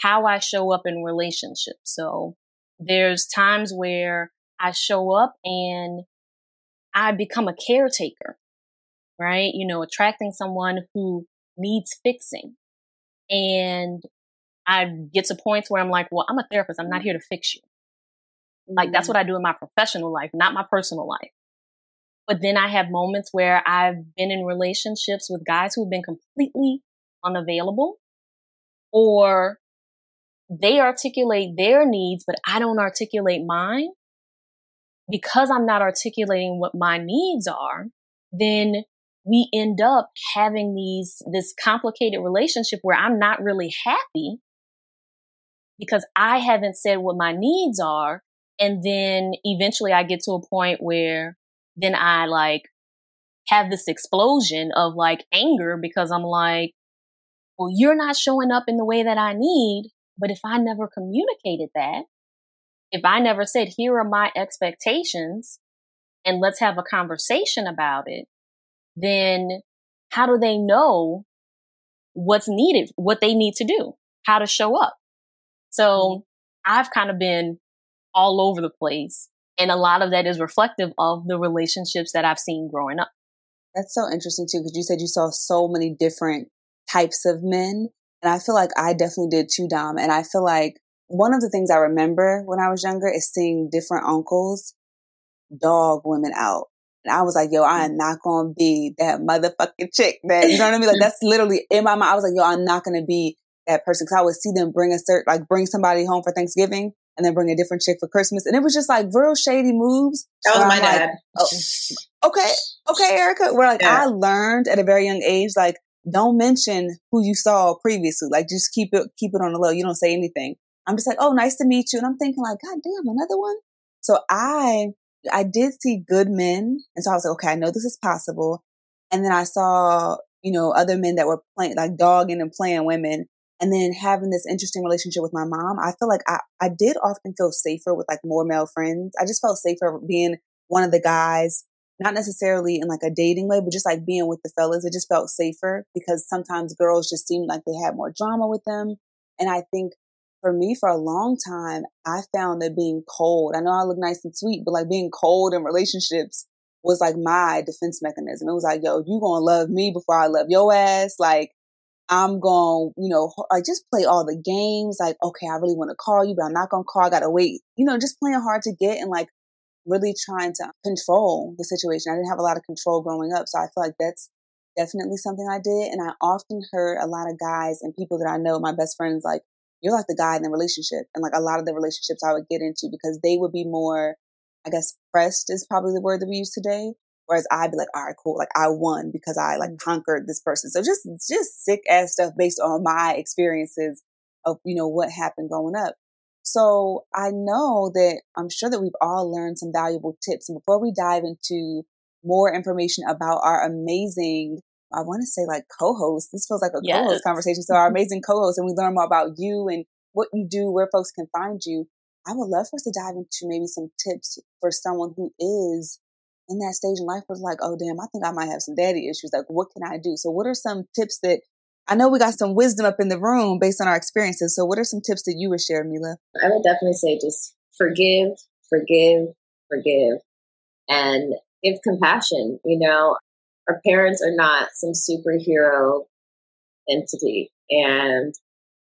how I show up in relationships. So there's times where I show up and I become a caretaker right? You know, attracting someone who needs fixing. And I get to points where I'm like, well, I'm a therapist. I'm not here to fix you. Like that's mm-hmm. what I do in my professional life, not my personal life. But then I have moments where I've been in relationships with guys who've been completely unavailable or they articulate their needs, but I don't articulate mine. Because I'm not articulating what my needs are, then we end up having these, this complicated relationship where I'm not really happy because I haven't said what my needs are. And then eventually I get to a point where then I like have this explosion of like anger because I'm like, well, you're not showing up in the way that I need. But if I never communicated that, if I never said, here are my expectations and let's have a conversation about it, then how do they know what's needed, what they need to do, how to show up? So mm-hmm. I've kind of been all over the place. And a lot of that is reflective of the relationships that I've seen growing up. That's so interesting too, because you said you saw so many different types of men. And I feel like I definitely did too, Dom. And I feel like one of the things I remember when I was younger is seeing different uncles dog women out. And I was like, yo, I am not going to be that motherfucking chick that, you know what I mean? Like that's literally in my mind. I was like, yo, I'm not going to be that person. Cause I would see them bring a certain, like bring somebody home for Thanksgiving and then bring a different chick for Christmas. And it was just like real shady moves. That was my I'm dad. Like, oh, okay. Okay, Erica. Where like Yeah. I learned at a very young age, like don't mention who you saw previously. Like just keep it, keep it on the low. You don't say anything. I'm just like, oh, nice to meet you. And I'm thinking like, God damn, another one. So I, I did see good men. And so I was like, okay, I know this is possible. And then I saw, you know, other men that were playing, like dogging and playing women. And then having this interesting relationship with my mom, I feel like I, I did often feel safer with like more male friends. I just felt safer being one of the guys, not necessarily in like a dating way, but just like being with the fellas. It just felt safer because sometimes girls just seemed like they had more drama with them. And I think for me, for a long time, I found that being cold, I know I look nice and sweet, but like being cold in relationships was like my defense mechanism. It was like, yo, you gonna love me before I love your ass. Like, I'm going, you know, like just play all the games. Like, okay, I really want to call you, but I'm not going to call. I got to wait. You know, just playing hard to get and like really trying to control the situation. I didn't have a lot of control growing up. So I feel like that's definitely something I did. And I often heard a lot of guys and people that I know, my best friends, like, you're like the guy in the relationship. And like a lot of the relationships I would get into because they would be more, I guess, pressed is probably the word that we use today. Whereas I'd be like, all right, cool. Like I won because I like mm. conquered this person. So just, just sick ass stuff based on my experiences of, you know, what happened growing up. So I know that I'm sure that we've all learned some valuable tips. And before we dive into more information about our amazing, I want to say like co-host, this feels like a Yes. co-host conversation. So our amazing co-host and we learn more about you and what you do, where folks can find you. I would love for us to dive into maybe some tips for someone who is in that stage in life was like, oh damn, I think I might have some daddy issues. Like, what can I do? So what are some tips that I know we got some wisdom up in the room based on our experiences. So what are some tips that you would share, Milah? I would definitely say just forgive, forgive, forgive, and give compassion. You know, our parents are not some superhero entity, and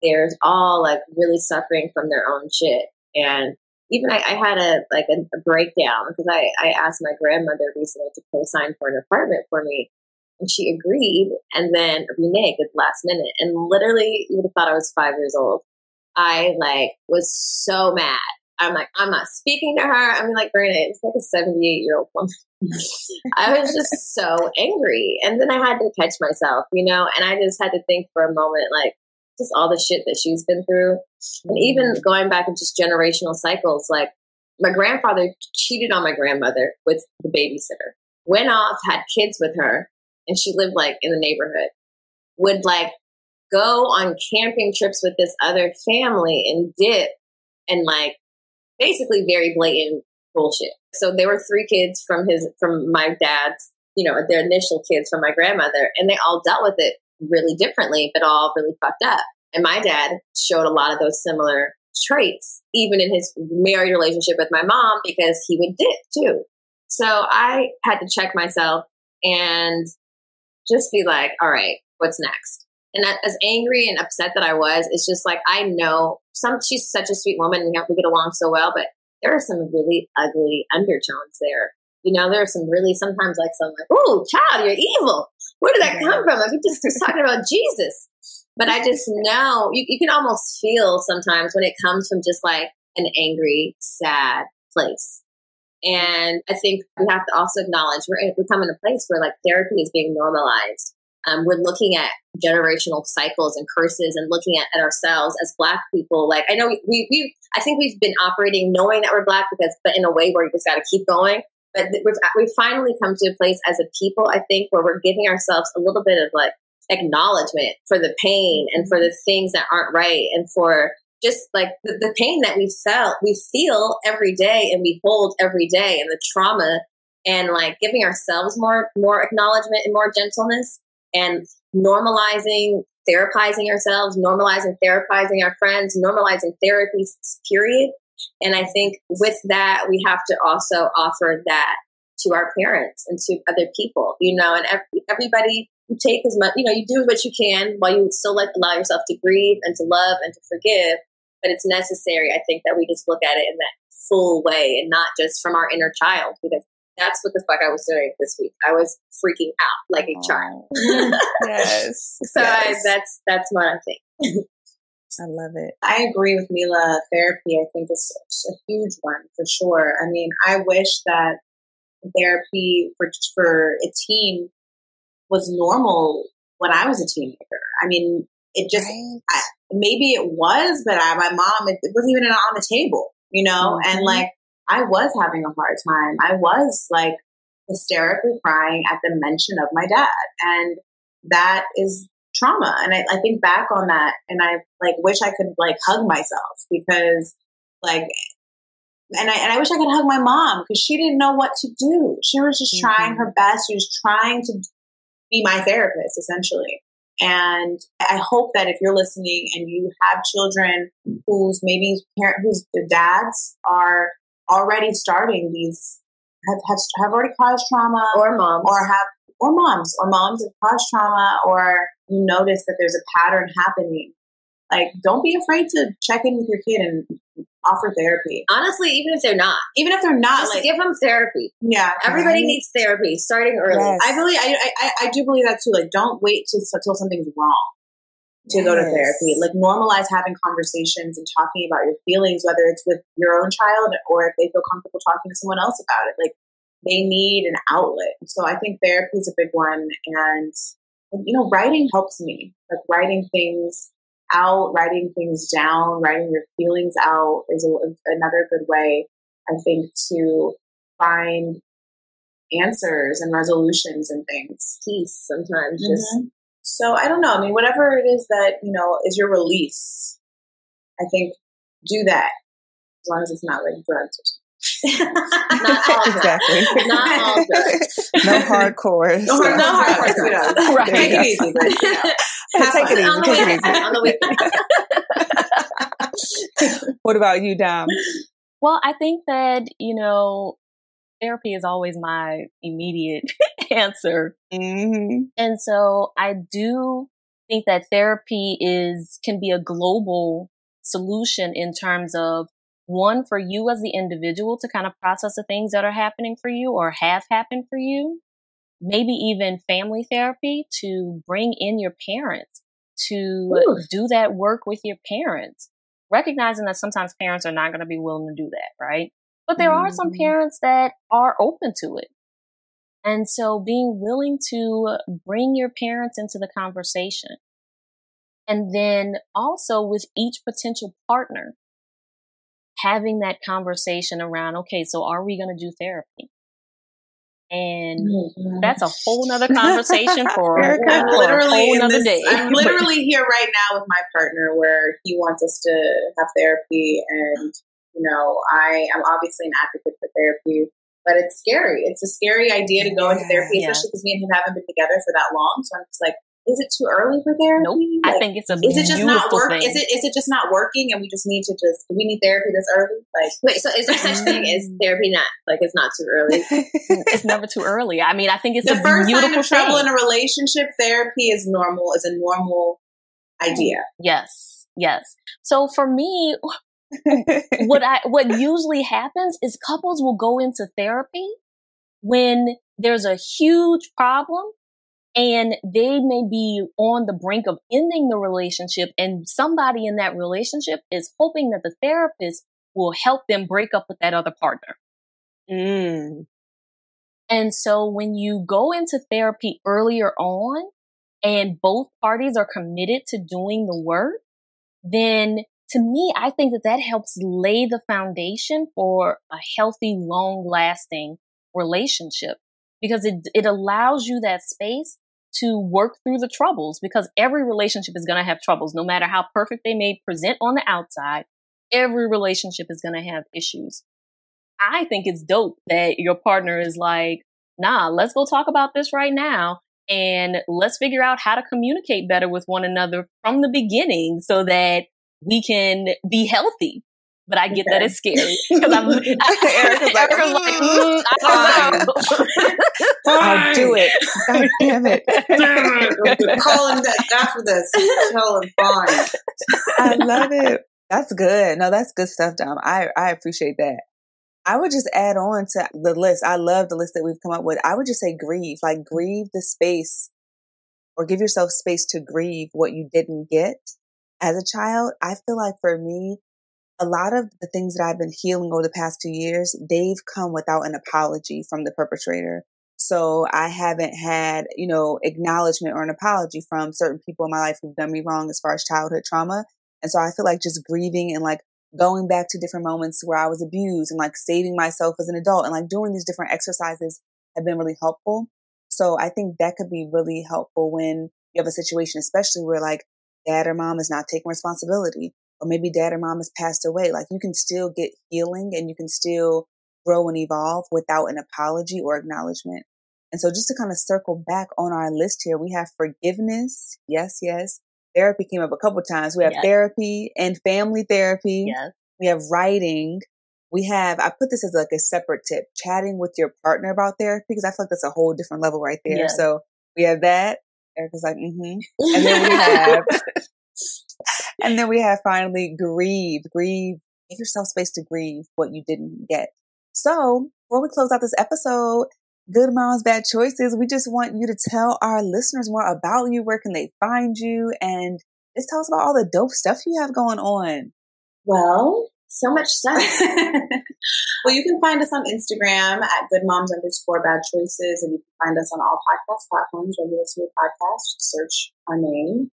they're all like really suffering from their own shit. And even I, I had a like a, a breakdown because I, I asked my grandmother recently to co-sign for an apartment for me, and she agreed. And then reneged at the last minute, and literally, you would have thought I was five years old. I like was so mad. I'm like, I'm not speaking to her. I mean, like, granted, it's like a 78 year old woman. I was just so angry. And then I had to catch myself, you know, and I just had to think for a moment, like, just all the shit that she's been through. And even mm-hmm. going back in just generational cycles, like, my grandfather cheated on my grandmother with the babysitter, went off, had kids with her, and she lived like in the neighborhood, would like go on camping trips with this other family and dip and like basically very blatant bullshit. So there were three kids from his from my dad's, you know, their initial kids from my grandmother, and they all dealt with it really differently, but all really fucked up. And my dad showed a lot of those similar traits, even in his married relationship with my mom, because he would dip too. So I had to check myself and just be like, all right, what's next? And that, as angry and upset that I was, it's just like I know some. She's such a sweet woman. Have we get along so well, but there are some really ugly undertones there. You know, there are some really sometimes like some like, "Oh, child, you're evil." Where did that come from? Like we just was talking about Jesus, but I just know you, you can almost feel sometimes when it comes from just like an angry, sad place. And I think we have to also acknowledge we're we're coming to a place where like therapy is being normalized. Um, we're looking at generational cycles and curses and looking at, at ourselves as black people. Like I know we, we, we, I think we've been operating knowing that we're black because, but in a way where you just got to keep going. But we've, we've finally come to a place as a people, I think, where we're giving ourselves a little bit of like acknowledgement for the pain and for the mm-hmm. things that aren't right and for just like the, the pain that we felt, we feel every day and we hold every day and the trauma and like giving ourselves more, more acknowledgement and more gentleness and normalizing therapizing ourselves, normalizing therapizing our friends, normalizing therapy, period. And I think with that, we have to also offer that to our parents and to other people, you know, and every, everybody you take as much, you know, you do what you can while you still like allow yourself to grieve and to love and to forgive. But it's necessary, I think, that we just look at it in that full way and not just from our inner child because that's what the fuck I was doing this week. I was freaking out like a child. Oh. yes. so yes. I, that's that's what I think. I love it. I agree with Milah. Therapy, I think, is a huge one for sure. I mean, I wish that therapy for for a teen was normal when I was a teenager. I mean, it just right. I, maybe it was, but I, my mom it, it, wasn't even on the table, you know. Mm-hmm. And like I was having a hard time. I was like hysterically crying at the mention of my dad, and that is trauma. And I, I think back on that, and I like wish I could like hug myself because like and I, and I wish I could hug my mom because she didn't know what to do. She was just mm-hmm. trying her best. She was trying to be my therapist, essentially. And I hope that if you're listening and you have children whose maybe parent, whose dads are already starting these have, have have already caused trauma, or moms, or have or moms, or moms have caused trauma, or you notice that there's a pattern happening. Like, don't be afraid to check in with your kid and offer therapy. Honestly, even if they're not, even if they're not, just like give them therapy. Yeah, everybody right? needs therapy starting early. Yes. I believe I, I I do believe that too. Like, don't wait till until something's wrong to yes. go to therapy. Like, normalize having conversations and talking about your feelings, whether it's with your own child or if they feel comfortable talking to someone else about it. Like, they need an outlet. So I think therapy is a big one, and you know, writing helps me. Like writing things out, writing things down, writing your feelings out is a, another good way, I think, to find answers and resolutions and things. Peace sometimes. Mm-hmm. Just so I don't know. I mean, whatever it is that you know is your release, I think do that as long as it's not like drugs not all exactly. Not all drugs. No hardcore. No, no hardcore. Drugs. Right. Take it easy. But, you know, take it easy. Take it easy. On the weekend. what about you, Dom? Well, I think that you know, therapy is always my immediate answer, mm-hmm. and so I do think that therapy is can be a global solution in terms of one for you as the individual to kind of process the things that are happening for you or have happened for you. Maybe even family therapy to bring in your parents to Ooh. do that work with your parents, recognizing that sometimes parents are not going to be willing to do that, right? But there mm-hmm. are some mm-hmm. parents that are open to it. And so being willing to bring your parents into the conversation. And then also with each potential partner, having that conversation around, okay, so are we going to do therapy? And mm-hmm. that's a whole nother conversation for, I'm literally a whole this, day. I'm literally here right now with my partner where he wants us to have therapy. And, you know, I am obviously an advocate for therapy, but it's scary. It's a scary idea to go into therapy, especially because me and him haven't been together for that long. So I'm just like, is it too early for therapy? Nope. Like, I think it's a is it just not working? Thing. Is it is it just not working and we just need to just we need therapy this early? Like wait, so is there such thing as therapy not like it's not too early? it's never too early. I mean, I think it's the a first beautiful sign of trouble in a relationship. Therapy is normal. Is a normal idea. Yes, yes. So for me. what I what usually happens is couples will go into therapy when there's a huge problem and they may be on the brink of ending the relationship and somebody in that relationship is hoping that the therapist will help them break up with that other partner. Mm. And so when you go into therapy earlier on and both parties are committed to doing the work, then to me, I think that that helps lay the foundation for a healthy, long lasting relationship because it, it allows you that space to work through the troubles because every relationship is going to have troubles, no matter how perfect they may present on the outside. Every relationship is going to have issues. I think it's dope that your partner is like, nah, let's go talk about this right now. And let's figure out how to communicate better with one another from the beginning so that we can be healthy but I get okay. that it's scary because I'm Erica's like, Erica's like mm, I don't know. I'll do it. God damn it. Call him after this. Tell him fine. I love it. That's good. No, that's good stuff, Dom. I, I appreciate that. I would just add on to the list. I love the list that we've come up with. I would just say grieve, like grieve the space or give yourself space to grieve what you didn't get as a child. I feel like for me, a lot of the things that I've been healing over the past two years, they've come without an apology from the perpetrator. So I haven't had, you know, acknowledgement or an apology from certain people in my life who've done me wrong as far as childhood trauma. And so I feel like just grieving and like going back to different moments where I was abused and like saving myself as an adult and like doing these different exercises have been really helpful. So I think that could be really helpful when you have a situation, especially where like dad or mom is not taking responsibility or maybe dad or mom has passed away. Like you can still get healing and you can still grow and evolve without an apology or acknowledgement. And so just to kind of circle back on our list here, we have forgiveness. Yes, yes. Therapy came up a couple times. We have yes. therapy and family therapy. Yes. We have writing. We have, I put this as like a separate tip, chatting with your partner about therapy because I feel like that's a whole different level right there. Yes. So we have that. Erica's like, mm-hmm. And then we have and then we have finally grieve, grieve, give yourself space to grieve what you didn't get. So before we close out this episode, Good Moms, Bad Choices, we just want you to tell our listeners more about you. Where can they find you? And just tell us about all the dope stuff you have going on. Well, so much stuff. well, you can find us on Instagram at Good Moms underscore Bad Choices, and you can find us on all podcast platforms where you listen to your podcast. Just search our name.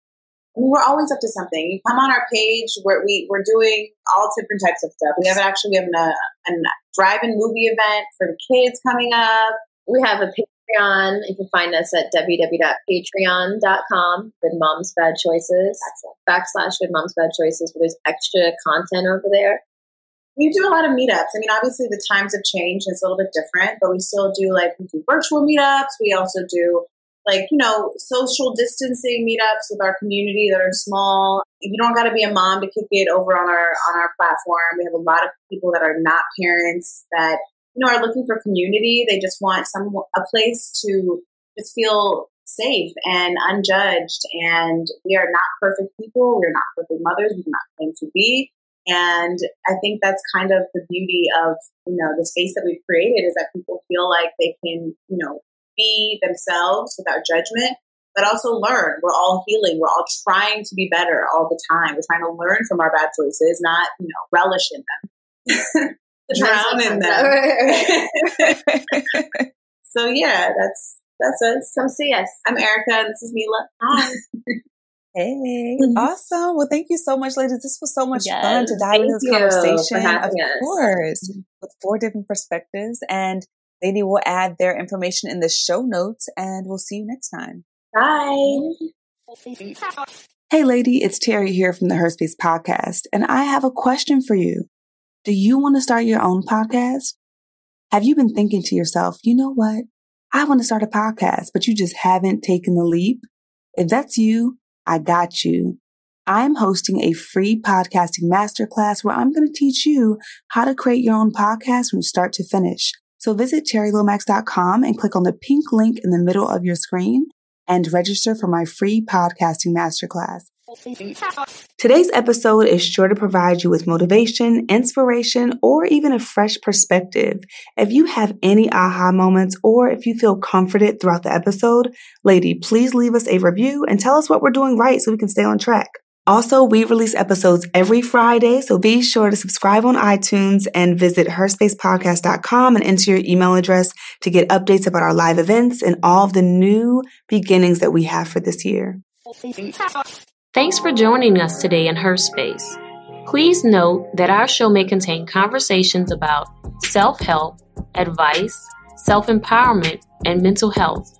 We're always up to something. You come on our page where we we're doing all different types of stuff. We have actually we have a, uh, a drive-in movie event for the kids coming up. We have a Patreon. You can find us at www.patreon.com. Good Moms Bad Choices backslash Good Moms Bad Choices. There's extra content over there. We do a lot of meetups. I mean, obviously the times have changed. It's a little bit different, but we still do like we do virtual meetups. We also do like, you know, social distancing meetups with our community that are small. You don't got to be a mom to kick it over on our on our platform. We have a lot of people that are not parents that you know are looking for community. They just want some a place to just feel safe and unjudged. And we are not perfect people. We're not perfect mothers. We do not claim to be. And I think that's kind of the beauty of, you know, the space that we've created is that people feel like they can, you know, be themselves without judgment, but also learn. We're all healing. We're all trying to be better all the time. We're trying to learn from our bad choices, not, you know, relish in them. Drown in them. so yeah, that's that's us. Come see us. I'm Erica and this is Milah. Hi. Hey, mm-hmm. awesome. Well, thank you so much, ladies. This was so much yes, fun to dive into this conversation. Of course, mm-hmm. with four different perspectives. And Lady will add their information in the show notes and we'll see you next time. Bye. Hey, lady, it's Terri here from the Her Space podcast, and I have a question for you. Do you want to start your own podcast? Have you been thinking to yourself, you know what? I want to start a podcast, but you just haven't taken the leap? If that's you, I got you. I'm hosting a free podcasting masterclass where I'm going to teach you how to create your own podcast from start to finish. So visit terrilomax.com and click on the pink link in the middle of your screen and register for my free podcasting masterclass. Today's episode is sure to provide you with motivation, inspiration, or even a fresh perspective. If you have any aha moments or if you feel comforted throughout the episode, lady, please leave us a review and tell us what we're doing right so we can stay on track. Also, we release episodes every Friday, so be sure to subscribe on iTunes and visit herspacepodcast.com and enter your email address to get updates about our live events and all of the new beginnings that we have for this year. Thanks for joining us today in Her Space. Please note that our show may contain conversations about self help, advice, self empowerment, and mental health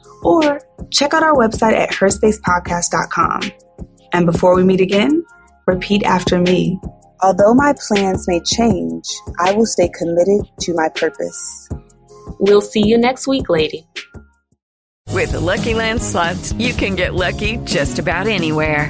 or check out our website at herspacepodcast.com. And before we meet again, repeat after me. Although my plans may change, I will stay committed to my purpose. We'll see you next week, lady. With the Lucky Land slots, you can get lucky just about anywhere.